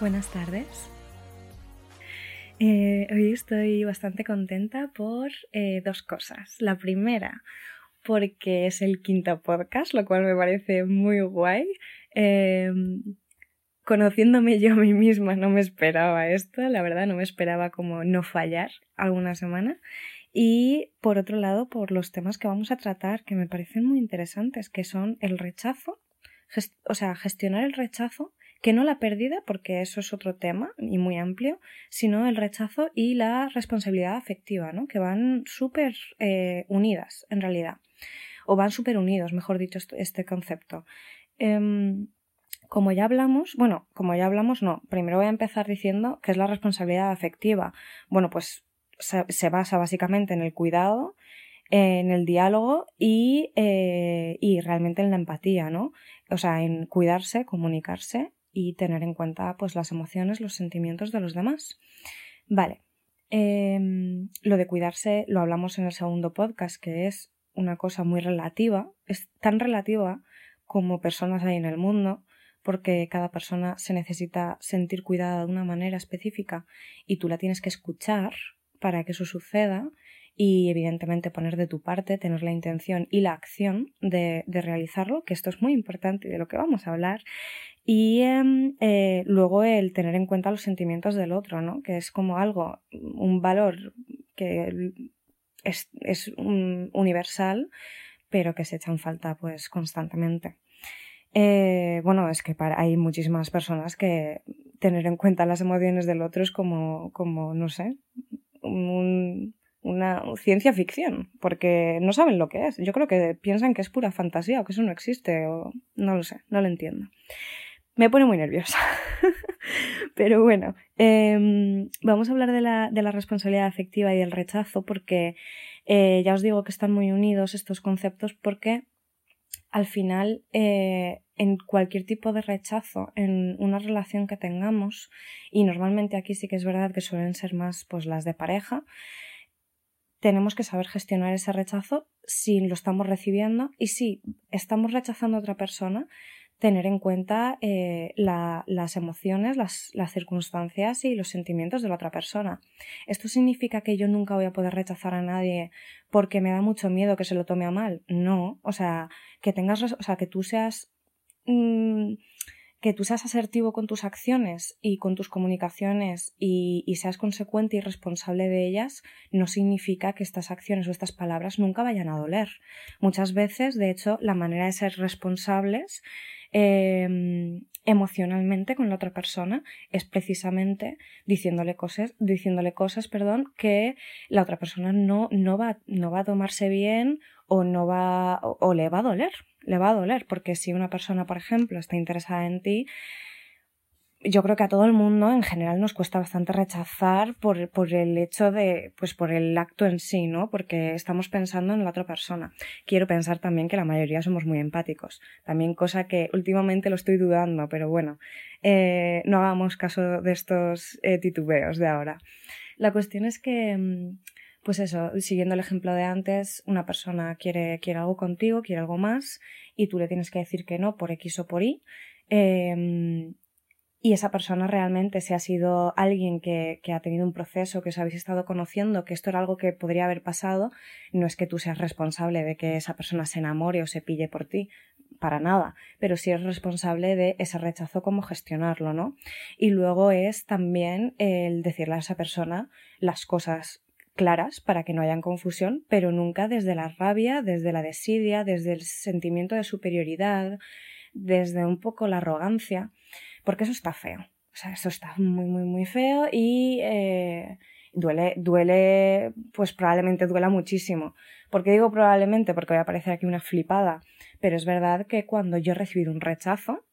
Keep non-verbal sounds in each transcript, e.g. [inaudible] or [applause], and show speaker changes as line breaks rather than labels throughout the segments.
Buenas tardes. Eh, hoy estoy bastante contenta por eh, dos cosas. La primera, porque es el quinto podcast, lo cual me parece muy guay. Em, conociéndome yo a mí misma no me esperaba esto, la verdad no me esperaba como no fallar alguna semana. Y por otro lado, por los temas que vamos a tratar que me parecen muy interesantes, que son el rechazo, o sea, gestionar el rechazo, que no la pérdida, porque eso es otro tema y muy amplio, sino el rechazo y la responsabilidad afectiva, ¿no? Que van súper eh, unidas, en realidad. O van súper unidos, mejor dicho, este concepto. Em, como ya hablamos, bueno, como ya hablamos, no, primero voy a empezar diciendo que es la responsabilidad afectiva. Bueno, pues se, basa básicamente en el cuidado, en el diálogo y, eh, y realmente en la empatía, ¿no? O sea, en cuidarse, comunicarse y tener en cuenta pues las emociones, los sentimientos de los demás. Vale. Em, lo de cuidarse lo hablamos en el segundo podcast, que es una cosa muy relativa, es tan relativa como personas hay en el mundo, porque cada persona se necesita sentir cuidada de una manera específica y tú la tienes que escuchar para que eso suceda y evidentemente poner de tu parte, tener la intención y la acción de, realizarlo, que esto es muy importante y de lo que vamos a hablar. Y em, eh, luego el tener en cuenta los sentimientos del otro, ¿no? Que es como algo, un valor que es, es universal, pero que se echa en falta pues constantemente. Eh, bueno, es que hay muchísimas personas que tener en cuenta las emociones del otro es como, como no sé, una ciencia ficción, porque no saben lo que es. Yo creo que piensan que es pura fantasía o que eso no existe, o no lo sé, no lo entiendo. Me pone muy nerviosa. [laughs] Pero bueno, em, vamos a hablar de la, de la, responsabilidad afectiva y del rechazo, porque eh, ya os digo que están muy unidos estos conceptos, porque al final eh, en cualquier tipo de rechazo en una relación que tengamos y normalmente aquí sí que es verdad que suelen ser más pues las de pareja tenemos que saber gestionar ese rechazo si lo estamos recibiendo y si estamos rechazando a otra persona tener en cuenta eh, las emociones, las, circunstancias y los sentimientos de la otra persona. ¿Esto significa que yo nunca voy a poder rechazar a nadie porque me da mucho miedo que se lo tome a mal? No, o sea, que tengas, o sea, que tú seas mm, que tú seas asertivo con tus acciones y con tus comunicaciones y, seas consecuente y responsable de ellas, no significa que estas acciones o estas palabras nunca vayan a doler. Muchas veces, de hecho, la manera de ser responsables Em, emocionalmente con la otra persona es precisamente diciéndole cosas, diciéndole cosas, perdón, que la otra persona no, no, va, no va a tomarse bien o no va o le va a doler, le va a doler, porque si una persona, por ejemplo, está interesada en ti, yo creo que a todo el mundo en general nos cuesta bastante rechazar por, por, el hecho de, pues por el acto en sí, ¿no? Porque estamos pensando en la otra persona. Quiero pensar también que la mayoría somos muy empáticos. También cosa que últimamente lo estoy dudando, pero bueno, eh, no hagamos caso de estos eh, titubeos de ahora. La cuestión es que, mm, pues eso, siguiendo el ejemplo de antes, una persona quiere, quiere algo contigo, quiere algo más, y tú le tienes que decir que no por X o por Y. Eh, y esa persona realmente, si ha sido alguien que, que, ha tenido un proceso, que os habéis estado conociendo, que esto era algo que podría haber pasado, no es que tú seas responsable de que esa persona se enamore o se pille por ti, para nada, pero sí es responsable de ese rechazo, cómo gestionarlo, ¿no? Y luego es también el decirle a esa persona las cosas claras para que no haya confusión, pero nunca desde la rabia, desde la desidia, desde el sentimiento de superioridad, desde un poco la arrogancia porque eso está feo. O sea, eso está muy, muy, muy feo y eh, duele, duele, pues probablemente duela muchísimo. ¿Por qué digo probablemente? Porque voy a parecer aquí una flipada, pero es verdad que cuando yo he recibido un rechazo,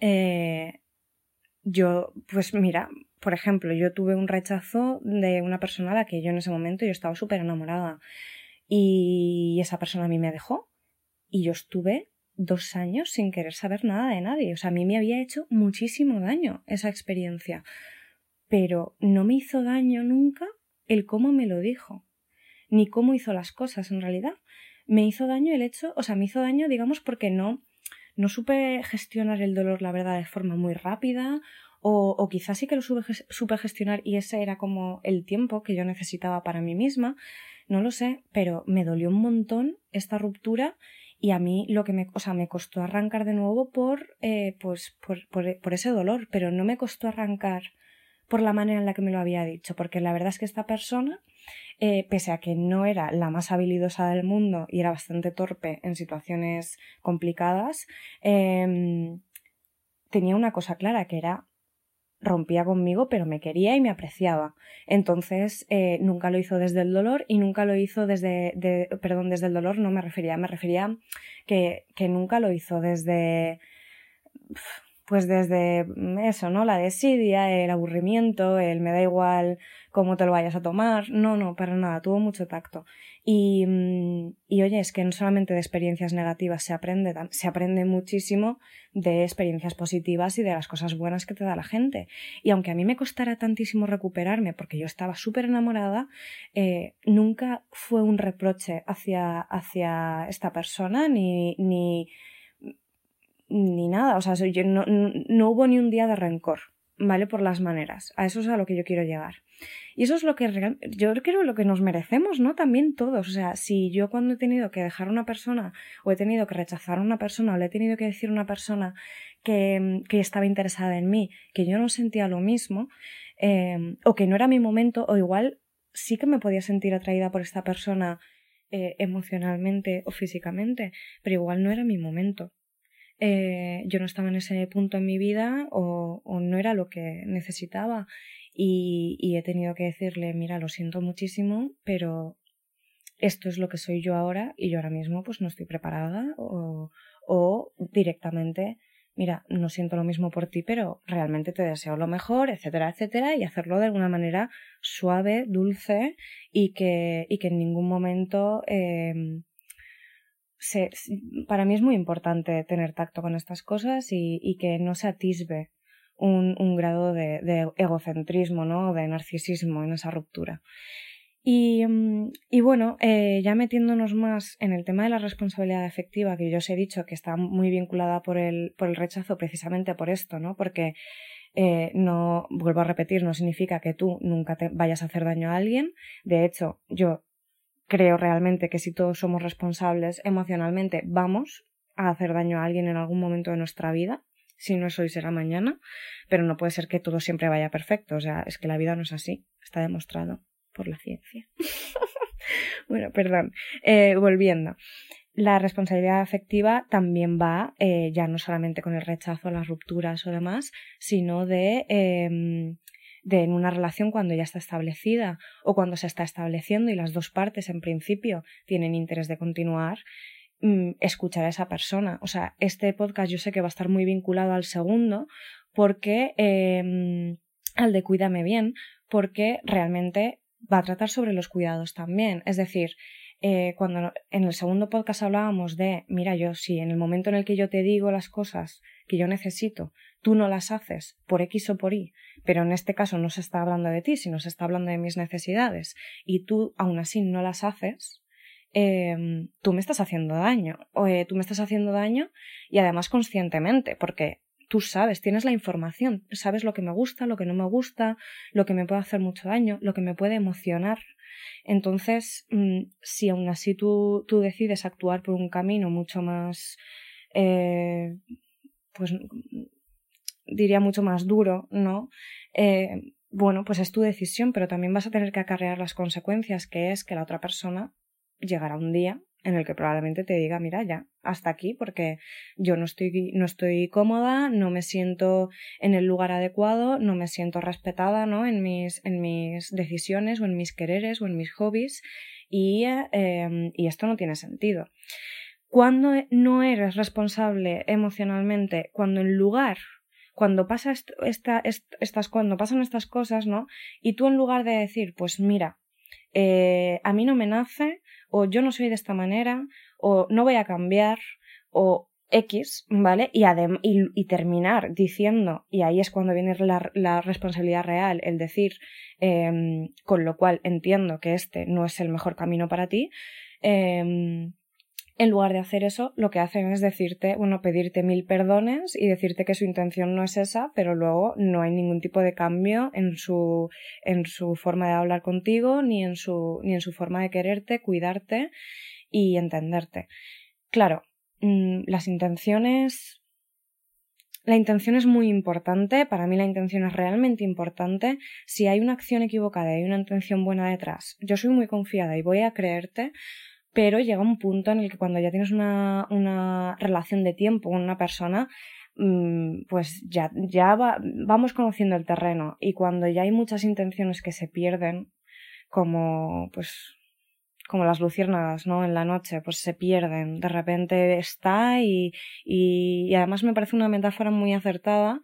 eh, yo, pues mira, por ejemplo, yo tuve un rechazo de una persona a la que yo en ese momento yo estaba súper enamorada y esa persona a mí me dejó y yo estuve dos años sin querer saber nada de nadie. O sea, a mí me había hecho muchísimo daño esa experiencia. Pero no me hizo daño nunca el cómo me lo dijo, ni cómo hizo las cosas en realidad. Me hizo daño el hecho, o sea, me hizo daño, digamos, porque no, no supe gestionar el dolor, la verdad, de forma muy rápida, o, quizás sí que lo supe gestionar y ese era como el tiempo que yo necesitaba para mí misma, no lo sé, pero me dolió un montón esta ruptura y a mí lo que me, o sea, me costó arrancar de nuevo por, eh, pues, por, por, por ese dolor, pero no me costó arrancar por la manera en la que me lo había dicho, porque la verdad es que esta persona, eh, pese a que no era la más habilidosa del mundo y era bastante torpe en situaciones complicadas, eh, tenía una cosa clara, que era rompía conmigo, pero me quería y me apreciaba. Entonces, eh, nunca lo hizo desde el dolor y nunca lo hizo desde, de, perdón, desde el dolor no me refería, me refería que, que nunca lo hizo desde, pues desde eso, ¿no? La desidia, el aburrimiento, el me da igual cómo te lo vayas a tomar. No, no, para nada, tuvo mucho tacto. Y, mm, y oye, es que no solamente de experiencias negativas se aprende, se aprende muchísimo de experiencias positivas y de las cosas buenas que te da la gente. Y aunque a mí me costara tantísimo recuperarme, porque yo estaba súper enamorada, eh, nunca fue un reproche hacia, hacia esta persona, ni, ni ni nada, o sea, yo, no, no, hubo ni un día de rencor, ¿vale? Por las maneras, a eso es a lo que yo quiero llegar. Y eso es lo que yo creo lo que nos merecemos, ¿no? También todos, o sea, si yo cuando he tenido que dejar a una persona o he tenido que rechazar a una persona o le he tenido que decir a una persona que, que estaba interesada en mí, que yo no sentía lo mismo, eh, o que no era mi momento, o igual sí que me podía sentir atraída por esta persona eh, emocionalmente o físicamente, pero igual no era mi momento. Eh, yo no estaba en ese punto en mi vida o, o no era lo que necesitaba y, he tenido que decirle, mira, lo siento muchísimo, pero esto es lo que soy yo ahora y yo ahora mismo pues no estoy preparada o, o directamente, mira, no siento lo mismo por ti, pero realmente te deseo lo mejor, etcétera, etcétera, y hacerlo de alguna manera suave, dulce y que, y que en ningún momento eh, para mí es muy importante tener tacto con estas cosas y, que no se atisbe un, grado de, egocentrismo, ¿no? de narcisismo en esa ruptura. Y, mm, bueno, eh, ya metiéndonos más en el tema de la responsabilidad efectiva, que yo os he dicho que está muy vinculada por el, por el rechazo precisamente por esto, ¿no? Porque eh, no, vuelvo a repetir, no significa que tú nunca te vayas a hacer daño a alguien. De hecho, yo creo realmente que si todos somos responsables emocionalmente, vamos a hacer daño a alguien en algún momento de nuestra vida. Si no es hoy, será mañana. Pero no puede ser que todo siempre vaya perfecto. O sea, es que la vida no es así. Está demostrado por la ciencia. [laughs] bueno, perdón. Eh, volviendo. La responsabilidad afectiva también va eh, ya no solamente con el rechazo, las rupturas o demás, sino de eh, de en una relación cuando ya está establecida o cuando se está estableciendo y las dos partes en principio tienen interés de continuar, mm, escuchar a esa persona. O sea, este podcast yo sé que va a estar muy vinculado al segundo porque eh, al de Cuídame bien, porque realmente va a tratar sobre los cuidados también. Es decir, eh, cuando en el segundo podcast hablábamos de, mira, yo si en el momento en el que yo te digo las cosas que yo necesito, tú no las haces por X o por Y, pero en este caso no se está hablando de ti, sino se está hablando de mis necesidades, y tú aún así no las haces, eh, tú me estás haciendo daño, o eh, tú me estás haciendo daño y además conscientemente, porque tú sabes, tienes la información, sabes lo que me gusta, lo que no me gusta, lo que me puede hacer mucho daño, lo que me puede emocionar. Entonces, mm, si aún así tú, tú decides actuar por un camino mucho más, eh, pues diría mucho más duro, ¿no? Eh, bueno, pues es tu decisión, pero también vas a tener que acarrear las consecuencias, que es que la otra persona llegará un día en el que probablemente te diga, mira, ya, hasta aquí, porque yo no estoy, no estoy cómoda, no me siento en el lugar adecuado, no me siento respetada, ¿no? En mis, en mis decisiones o en mis quereres o en mis hobbies y, eh, y esto no tiene sentido. Cuando no eres responsable emocionalmente, cuando en lugar cuando pasa esta, estas, cuando pasan estas cosas, ¿no? Y tú en lugar de decir, pues mira, eh, a mí no me nace, o yo no soy de esta manera, o no voy a cambiar, o X, ¿vale? Y, y, terminar diciendo, y ahí es cuando viene la, la responsabilidad real, el decir, eh, con lo cual entiendo que este no es el mejor camino para ti, eh, en lugar de hacer eso, lo que hacen es decirte, bueno, pedirte mil perdones y decirte que su intención no es esa, pero luego no hay ningún tipo de cambio en su, en su forma de hablar contigo, ni en su, ni en su forma de quererte, cuidarte y entenderte. Claro, mm, las intenciones la intención es muy importante, para mí la intención es realmente importante. Si hay una acción equivocada y hay una intención buena detrás, yo soy muy confiada y voy a creerte, pero llega un punto en el que cuando ya tienes una, una relación de tiempo con una persona, mm, pues ya, ya vamos conociendo el terreno y cuando ya hay muchas intenciones que se pierden, como pues como las luciérnagas, ¿no? En la noche, pues se pierden. De repente está y, y, además me parece una metáfora muy acertada.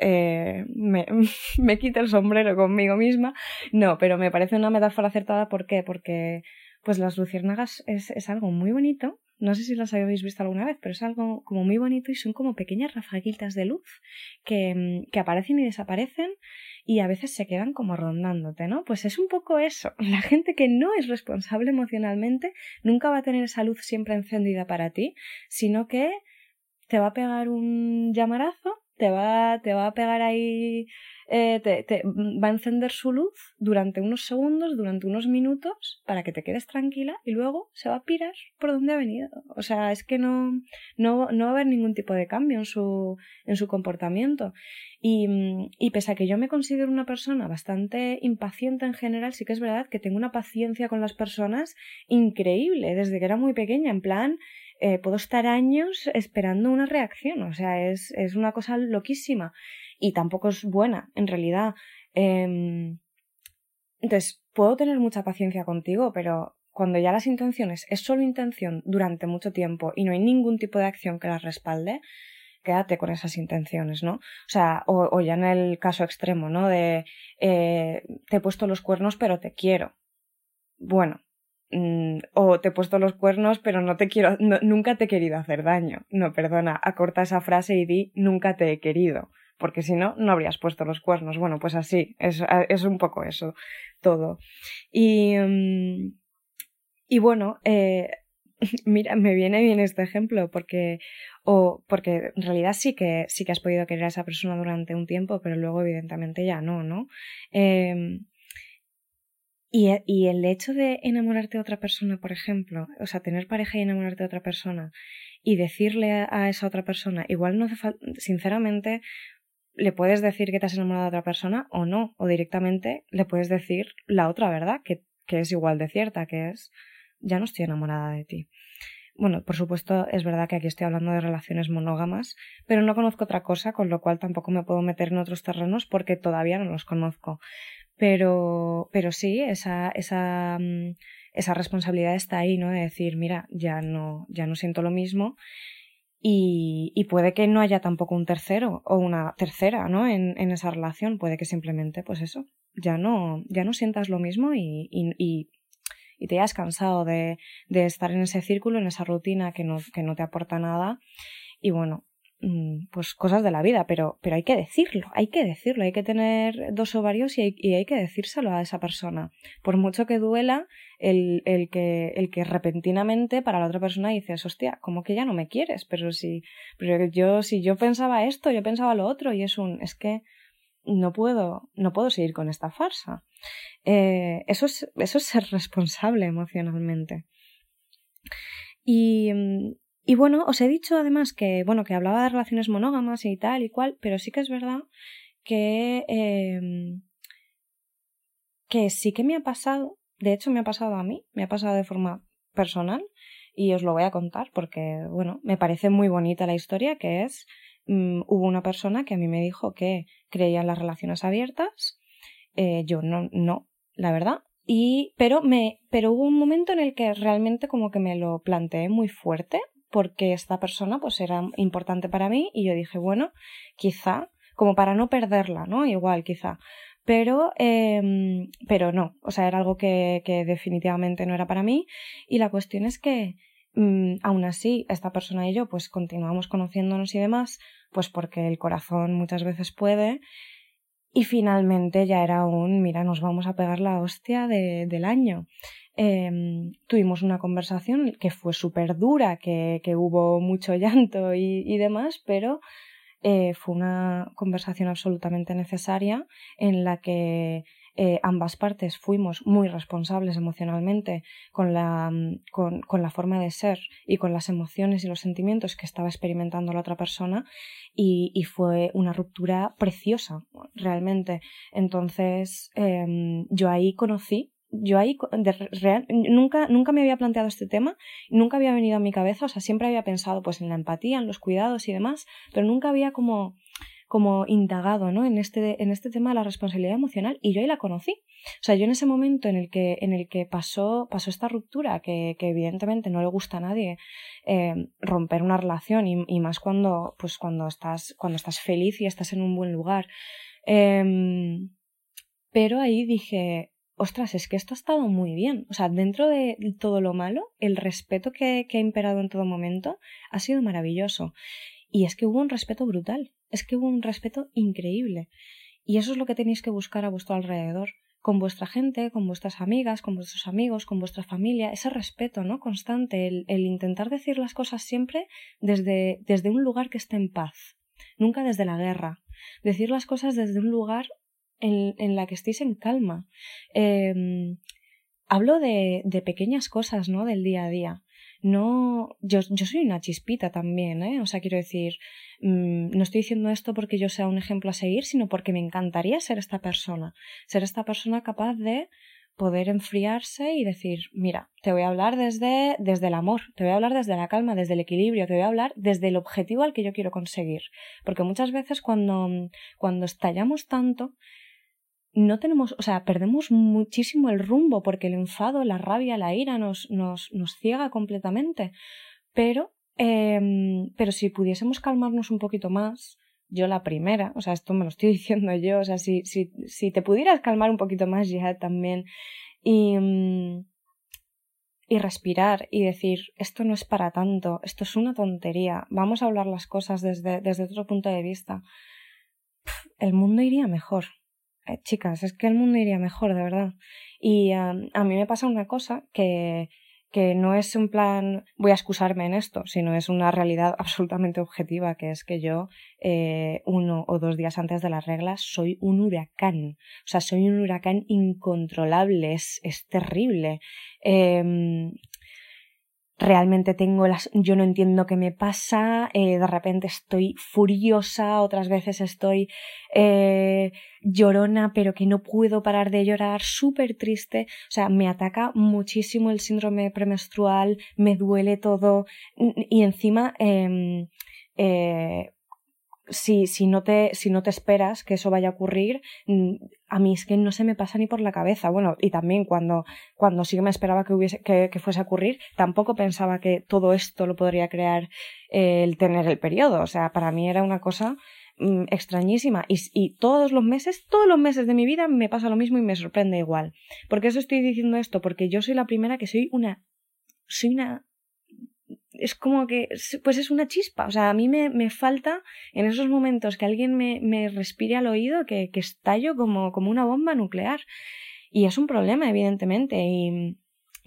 Eh, me, [laughs] me quita el sombrero conmigo misma. No, pero me parece una metáfora acertada. ¿Por qué? Porque pues las luciérnagas es, es algo muy bonito. No sé si las habéis visto alguna vez, pero es algo como muy bonito y son como pequeñas rafaguitas de luz que, que aparecen y desaparecen y a veces se quedan como rondándote, ¿no? Pues es un poco eso. [laughs] La gente que no es responsable emocionalmente nunca va a tener esa luz siempre encendida para ti, sino que te va a pegar un llamarazo, te va, te va a pegar ahí eh, te, va a encender su luz durante unos segundos, durante unos minutos, para que te quedes tranquila y luego se va a pirar por donde ha venido. O sea, es que no, no, no va a haber ningún tipo de cambio en su, en su comportamiento. Y, y pese a que yo me considero una persona bastante impaciente en general, sí que es verdad que tengo una paciencia con las personas increíble desde que era muy pequeña, en plan, eh, puedo estar años esperando una reacción, o sea, es, es una cosa loquísima y tampoco es buena, en realidad. Em, entonces, puedo tener mucha paciencia contigo, pero cuando ya las intenciones es solo intención durante mucho tiempo y no hay ningún tipo de acción que las respalde, quédate con esas intenciones, ¿no? O sea, o, ya en el caso extremo, ¿no? De eh, te he puesto los cuernos pero te quiero. Bueno, mm, o te he puesto los cuernos pero no te quiero, nunca te he querido hacer daño. No, perdona, acorta esa frase y di nunca te he querido porque si no, no habrías puesto los cuernos. Bueno, pues así, es, es un poco eso todo. Y, mm, y bueno, eh, [laughs] mira, me viene bien este ejemplo porque, o porque en realidad sí que, sí que has podido querer a esa persona durante un tiempo, pero luego evidentemente ya no, ¿no? Em, y, y, el hecho de enamorarte de otra persona, por ejemplo, o sea, tener pareja y enamorarte de otra persona y decirle a, a esa otra persona, igual no hace falta, sinceramente, le puedes decir que te has enamorado de otra persona o no, o directamente le puedes decir la otra verdad, que, que es igual de cierta, que es ya no estoy enamorada de ti. Bueno, por supuesto, es verdad que aquí estoy hablando de relaciones monógamas, pero no conozco otra cosa, con lo cual tampoco me puedo meter en otros terrenos porque todavía no los conozco. Pero, pero sí, esa, esa, mm, esa responsabilidad está ahí, ¿no? De decir, mira, ya no, ya no siento lo mismo y, y, puede que no haya tampoco un tercero o una tercera, ¿no? En, en, esa relación. Puede que simplemente, pues eso, ya no, ya no sientas lo mismo y, y, y, te hayas cansado de, de, estar en ese círculo, en esa rutina que no, que no te aporta nada. Y bueno, pues cosas de la vida, pero, pero hay que decirlo, hay que decirlo, hay que tener dos ovarios y hay, y hay que decírselo a esa persona. Por mucho que duela, el, el, que, el que repentinamente para la otra persona dices, hostia, como que ya no me quieres, pero si, pero yo, si yo pensaba esto, yo pensaba lo otro, y es un, es que no puedo, no puedo seguir con esta farsa. Eh, eso, es, eso es ser [laughs] responsable emocionalmente. Y, mm, y bueno, os he dicho además que, bueno, que hablaba de relaciones monógamas y tal y cual, pero sí que es verdad que, eh, que sí que me ha pasado, de hecho me ha pasado a mí, me ha pasado de forma personal y os lo voy a contar porque, bueno, me parece muy bonita la historia que es, mm, hubo una persona que a mí me dijo que creía en las relaciones abiertas, eh, yo no, no, la verdad, y, pero me, pero hubo un momento en el que realmente como que me lo planteé muy fuerte porque esta persona pues era importante para mí y yo dije, bueno, quizá, como para no perderla, ¿no? Igual, quizá. Pero, eh, pero no, o sea, era algo que, que, definitivamente no era para mí y la cuestión es que mmm, aún así esta persona y yo pues continuamos conociéndonos y demás, pues porque el corazón muchas veces puede y finalmente ya era un, mira, nos vamos a pegar la hostia de, del año. Em, tuvimos una conversación que fue súper dura, que, que, hubo mucho llanto y, y demás, pero eh, fue una conversación absolutamente necesaria en la que eh, ambas partes fuimos muy responsables emocionalmente con la, mm, con, con la, forma de ser y con las emociones y los sentimientos que estaba experimentando la otra persona y, y fue una ruptura preciosa realmente. Entonces eh, yo ahí conocí yo ahí nunca, nunca me había planteado este tema, nunca había venido a mi cabeza, o sea, siempre había pensado pues en la empatía, en los cuidados y demás, pero nunca había como como indagado ¿no? en, este, en este tema de la responsabilidad emocional y yo ahí la conocí. O sea, yo en ese momento en el que, en el que pasó, pasó esta ruptura, que, evidentemente no le gusta a nadie eh, romper una relación y, más cuando, pues cuando, estás, cuando estás feliz y estás en un buen lugar. Eh, pero ahí dije, ostras, es que esto ha estado muy bien. O sea, dentro de todo lo malo, el respeto que, ha imperado en todo momento ha sido maravilloso. Y es que hubo un respeto brutal, es que hubo un respeto increíble. Y eso es lo que tenéis que buscar a vuestro alrededor, con vuestra gente, con vuestras amigas, con vuestros amigos, con vuestra familia, ese respeto, ¿no? Constante, el, el intentar decir las cosas siempre desde, desde un lugar que esté en paz, nunca desde la guerra. Decir las cosas desde un lugar en, la que estéis en calma. Eh, hablo de, pequeñas cosas, ¿no? Del día a día no, yo, yo soy una chispita también, ¿eh? O sea, quiero decir, mmm, no estoy diciendo esto porque yo sea un ejemplo a seguir, sino porque me encantaría ser esta persona, ser esta persona capaz de poder enfriarse y decir, mira, te voy a hablar desde, desde el amor, te voy a hablar desde la calma, desde el equilibrio, te voy a hablar desde el objetivo al que yo quiero conseguir. Porque muchas veces cuando, cuando estallamos tanto, no tenemos, o sea, perdemos muchísimo el rumbo porque el enfado, la rabia, la ira nos, nos, nos ciega completamente. Pero, eh, pero si pudiésemos calmarnos un poquito más, yo la primera, o sea, esto me lo estoy [laughs] diciendo yo, o sea, si, si, si te pudieras calmar un poquito más ya también y, y respirar y decir, esto no es para tanto, esto es una tontería, vamos a hablar las cosas desde, desde otro punto de vista, el mundo iría mejor. Eh, chicas, es que el mundo iría mejor, de verdad. Y a mí me pasa una cosa que, que no es un plan voy a excusarme en esto, sino es una realidad [laughs] absolutamente objetiva, que es que yo eh, uno o dos días antes de las reglas soy un huracán. O sea, soy un huracán incontrolable, es, es terrible. Eh, realmente tengo las yo no entiendo qué me pasa eh, de repente estoy furiosa otras veces estoy eh, llorona pero que no puedo parar de llorar súper triste. O sea me ataca muchísimo el síndrome premenstrual me duele todo. Y encima eh, eh, si, si, no te, si no te esperas que eso vaya a ocurrir, mm, a mí es que no se me pasa ni por la cabeza. Bueno, y también cuando, cuando sí que me esperaba que, hubiese, que, que fuese a ocurrir, tampoco pensaba que todo esto lo podría crear el tener el periodo. O sea, para mí era una cosa mm, extrañísima. Y, y todos los meses, todos los meses de mi vida me pasa lo mismo y me sorprende igual. ¿Por qué eso estoy diciendo esto? Porque yo soy la primera que soy una soy una es como que, pues es una chispa. O sea, a mí me, me falta en esos momentos que alguien me, me respire al oído que, que estallo como, como una bomba nuclear. Y es un problema, evidentemente. Y,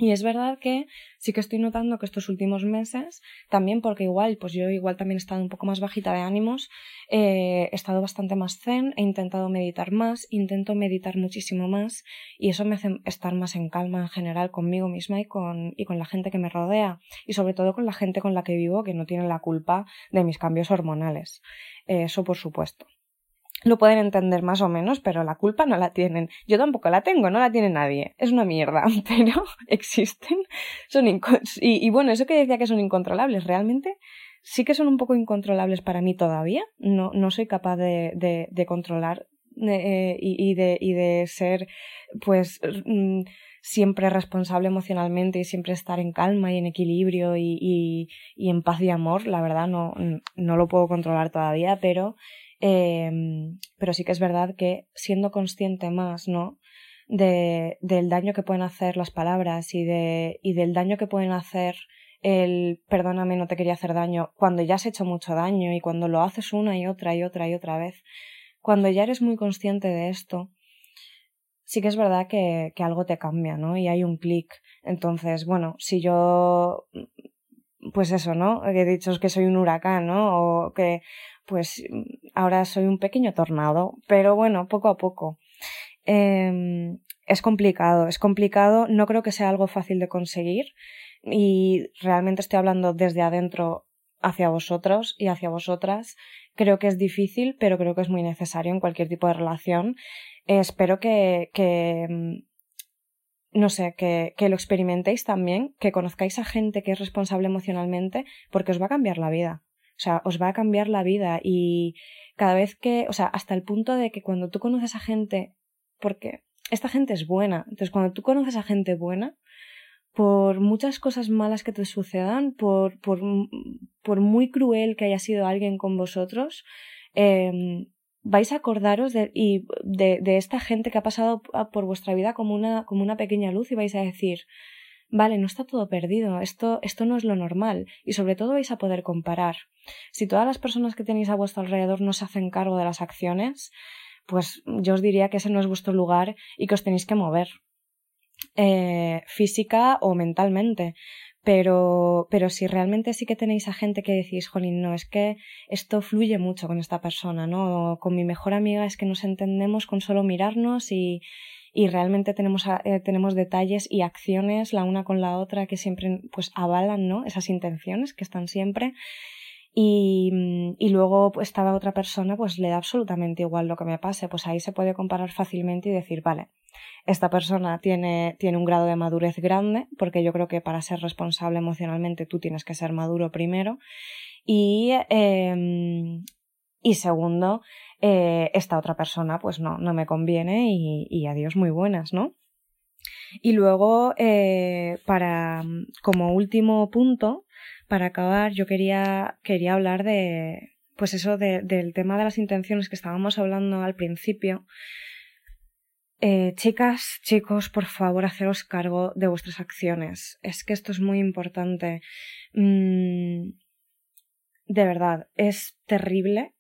y es verdad que sí que estoy notando que estos últimos meses, también porque igual, pues yo igual también he estado un poco más bajita de ánimos, eh, he estado bastante más zen, he intentado meditar más, intento meditar muchísimo más y eso me hace estar más en calma en general conmigo misma y con, y con la gente que me rodea y sobre todo con la gente con la que vivo que no tiene la culpa de mis cambios hormonales. Eso por supuesto lo pueden entender más o menos, pero la culpa no la tienen. Yo tampoco la tengo, no la tiene nadie. Es una mierda, [laughs] pero existen. Son y, y, bueno, eso que decía que son incontrolables, realmente sí que son un poco incontrolables para mí todavía. No, no soy capaz de, de, controlar eh, y, y, de, y de ser, pues, mm, siempre responsable emocionalmente y siempre estar en calma y en equilibrio y, y, y en paz y amor. La verdad, no, no lo puedo controlar todavía, pero eh, pero sí que es verdad que siendo consciente más, ¿no? De, del daño que pueden hacer las palabras y, de, y del daño que pueden hacer el perdóname, no te quería hacer daño, cuando ya has hecho mucho daño y cuando lo haces una y otra y otra y otra vez, cuando ya eres muy consciente de esto, sí que es verdad que, que algo te cambia, ¿no? Y hay un clic. Entonces, bueno, si yo, pues eso, ¿no? He dicho que soy un huracán, ¿no? O que, pues, ahora soy un pequeño tornado, pero bueno, poco a poco. Eh, es complicado, es complicado, no creo que sea algo fácil de conseguir y realmente estoy hablando desde adentro hacia vosotros y hacia vosotras. Creo que es difícil, pero creo que es muy necesario en cualquier tipo de relación. espero que, que mm, no sé, que, que, lo experimentéis también, que conozcáis a gente que es responsable emocionalmente, porque os va a cambiar la vida. O sea, os va a cambiar la vida y cada vez que, o sea, hasta el punto de que cuando tú conoces a gente, porque esta gente es buena, entonces cuando tú conoces a gente buena, por muchas cosas malas que te sucedan, por, por, por muy cruel que haya sido alguien con vosotros, eh, vais a acordaros de, y de, de, esta gente que ha pasado por vuestra vida como una, como una pequeña luz y vais a decir, vale, no está todo perdido, esto, esto no es lo normal y sobre todo vais a poder comparar. Si todas las personas que tenéis a vuestro alrededor no se hacen cargo de las acciones, pues yo os diría que ese no es vuestro lugar y que os tenéis que mover eh, física o mentalmente. Pero, pero si realmente sí que tenéis a gente que decís, jolín, no, es que esto fluye mucho con esta persona, ¿no? con mi mejor amiga es que nos entendemos con solo mirarnos y, y realmente tenemos, eh, tenemos detalles y acciones la una con la otra que siempre pues avalan, ¿no? Esas intenciones que están siempre. Y, y luego pues, estaba otra persona, pues le da absolutamente igual lo que me pase, pues ahí se puede comparar fácilmente y decir, vale, esta persona tiene, tiene un grado de madurez grande, porque yo creo que para ser responsable emocionalmente tú tienes que ser maduro primero. Y, eh, y segundo, eh, esta otra persona pues no, no me conviene y, adiós muy buenas, ¿no? Y luego, eh, para, como último punto, para acabar, yo quería, quería hablar de, pues eso, de, del tema de las intenciones que estábamos hablando al principio. Eh, chicas, chicos, por favor, haceros cargo de vuestras acciones. Es que esto es muy importante. Mm, de verdad, es terrible.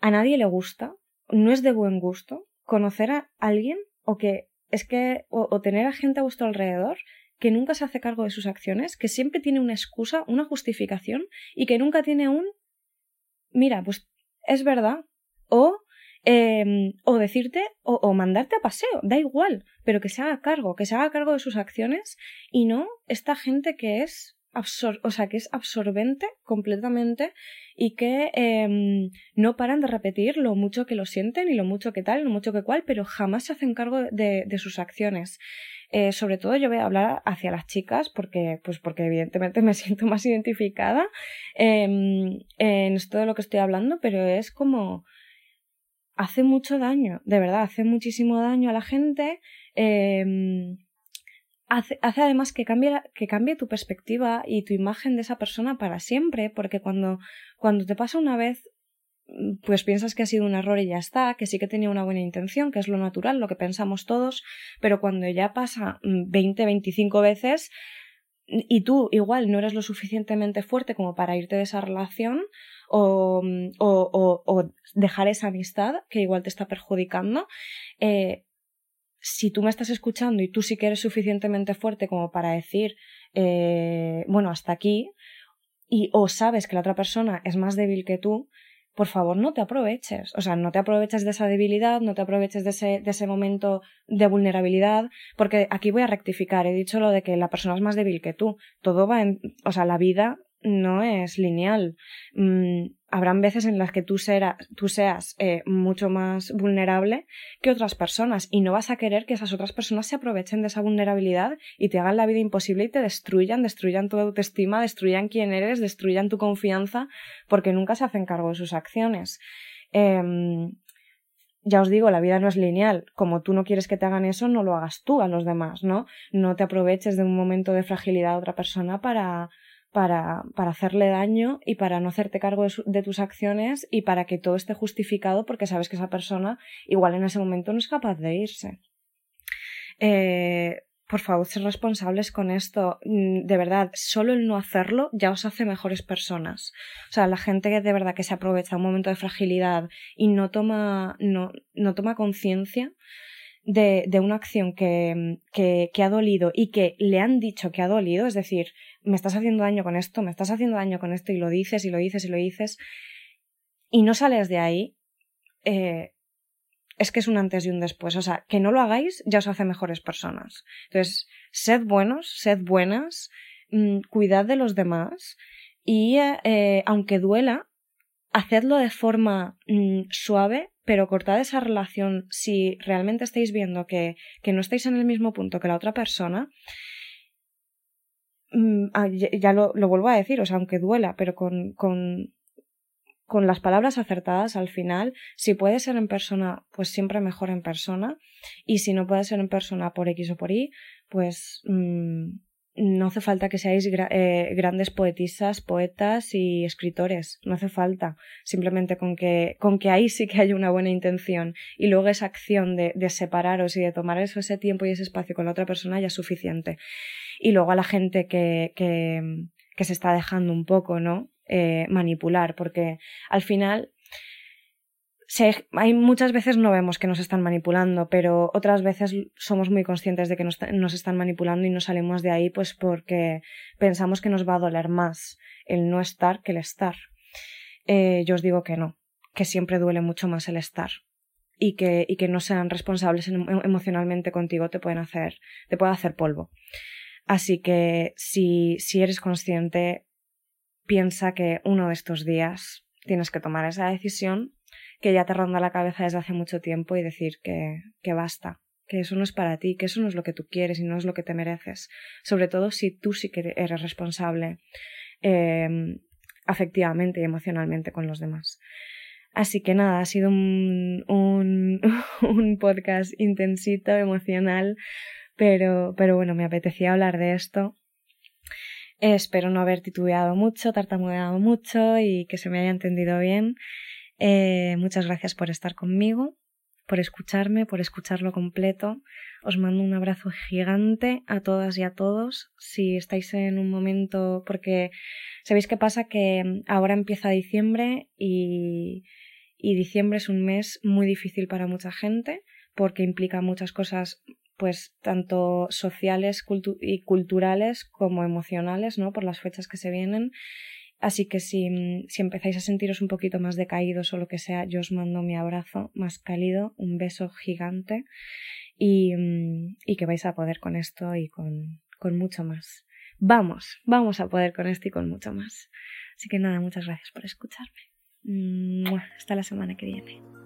A nadie le gusta, no es de buen gusto conocer a alguien o que es que o, tener a gente a vuestro alrededor que nunca se hace cargo de sus acciones, que siempre tiene una excusa, una justificación y que nunca tiene un mira, pues es verdad. O, eh, o decirte, o, o, mandarte a paseo, da igual, pero que se haga cargo, que se haga cargo de sus acciones y no esta gente que es o sea, que es absorbente completamente y que eh, no paran de repetir lo mucho que lo sienten y lo mucho que tal, lo mucho que cual, pero jamás se hacen cargo de, sus acciones. Eh, sobre todo yo voy a hablar hacia las chicas porque, pues porque evidentemente me [laughs] siento más identificada eh, en esto de lo que estoy hablando, pero es como hace mucho daño, de verdad, hace muchísimo daño a la gente. Eh, hace, hace, además que cambie, que cambie tu perspectiva y tu imagen de esa persona para siempre, porque cuando, cuando te pasa una vez, pues piensas que ha sido un error y ya está, que sí que tenía una buena intención, que es lo natural, lo que pensamos todos, pero cuando ya pasa 20, 25 veces y tú igual no eres lo suficientemente fuerte como para irte de esa relación o, o, o, o dejar esa amistad que igual te está perjudicando, eh, si tú me estás escuchando y tú sí que eres suficientemente fuerte como para decir, eh, bueno, hasta aquí, y o sabes que la otra persona es más débil que tú, por favor no te aproveches. O sea, no te aproveches de esa debilidad, no te aproveches de ese, de ese momento de vulnerabilidad, porque aquí voy a rectificar. He dicho lo de que la persona es más débil que tú. Todo va en, o sea, la vida no es lineal. Mm, habrán veces en las que tú, tú seas eh, mucho más vulnerable que otras personas y no vas a querer que esas otras personas se aprovechen de esa vulnerabilidad y te hagan la vida imposible y te destruyan, destruyan tu autoestima, destruyan quién eres, destruyan tu confianza porque nunca se hacen cargo de sus acciones. Eh, ya os digo, la vida no es lineal. Como tú no quieres que te hagan eso, no lo hagas tú a los demás, ¿no? No te aproveches de un momento de fragilidad a otra persona para, para, para hacerle daño y para no hacerte cargo de, su, de, tus acciones y para que todo esté justificado porque sabes que esa persona igual en ese momento no es capaz de irse. Eh, por favor, ser responsables con esto. Mm, de verdad, solo el no hacerlo ya os hace mejores personas. O sea, la gente que de verdad que se aprovecha un momento de fragilidad y no toma, no, no toma conciencia de, de una acción que, que, que, ha dolido y que le han dicho que ha dolido, es decir, me estás haciendo daño con esto, me estás haciendo daño con esto y lo dices y lo dices y lo dices y no sales de ahí, eh, es que es un antes y un después. O sea, que no lo hagáis ya os hace mejores personas. Entonces, sed buenos, sed buenas, mmm, cuidad de los demás y eh, aunque duela, hacedlo de forma mmm, suave, pero cortad esa relación si realmente estáis viendo que, que, no estáis en el mismo punto que la otra persona. Mmm, ya lo, lo, vuelvo a decir, o sea, aunque duela, pero con, con con las palabras acertadas al final, si puede ser en persona, pues siempre mejor en persona, y si no puede ser en persona por X o por Y, pues mmm, no hace falta que seáis gra eh, grandes poetisas, poetas y escritores, no hace falta, simplemente con que, con que ahí sí que hay una buena intención y luego esa acción de, de separaros y de tomar ese tiempo y ese espacio con la otra persona ya es suficiente. Y luego a la gente que, que, se está dejando un poco, ¿no? eh, manipular, porque al final se, hay muchas veces no vemos que nos están manipulando, pero otras veces somos muy conscientes de que nos, nos, están manipulando y no salimos de ahí pues porque pensamos que nos va a doler más el no estar que el estar. Eh, yo os digo que no, que siempre duele mucho más el estar y que, y que no sean responsables emocionalmente contigo te pueden hacer, te puede hacer polvo. Así que si, si eres consciente, piensa que uno de estos días tienes que tomar esa decisión que ya te ronda la cabeza desde hace mucho tiempo y decir que, que basta, que eso no es para ti, que eso no es lo que tú quieres y no es lo que te mereces. Sobre todo si tú sí que eres responsable eh, afectivamente y emocionalmente con los demás. Así que nada, ha sido un, un [laughs] podcast intensito, emocional, pero, pero bueno, me apetecía hablar de esto espero no haber titubeado mucho, tartamudeado mucho y que se me haya entendido bien. Eh, muchas gracias por estar conmigo, por escucharme, por escucharlo completo. Os mando un abrazo gigante a todas y a todos. Si estáis en un momento, porque sabéis qué pasa que ahora empieza diciembre y, y diciembre es un mes muy difícil para mucha gente porque implica muchas cosas pues tanto sociales cultu y culturales como emocionales, ¿no? Por las fechas que se vienen. Así que si, si empezáis a sentiros un poquito más decaídos o lo que sea, yo os mando mi abrazo más cálido, un beso gigante y, y que vais a poder con esto y con, con mucho más. Vamos, vamos a poder con esto y con mucho más. Así que nada, muchas gracias por escucharme. Hasta la semana que viene.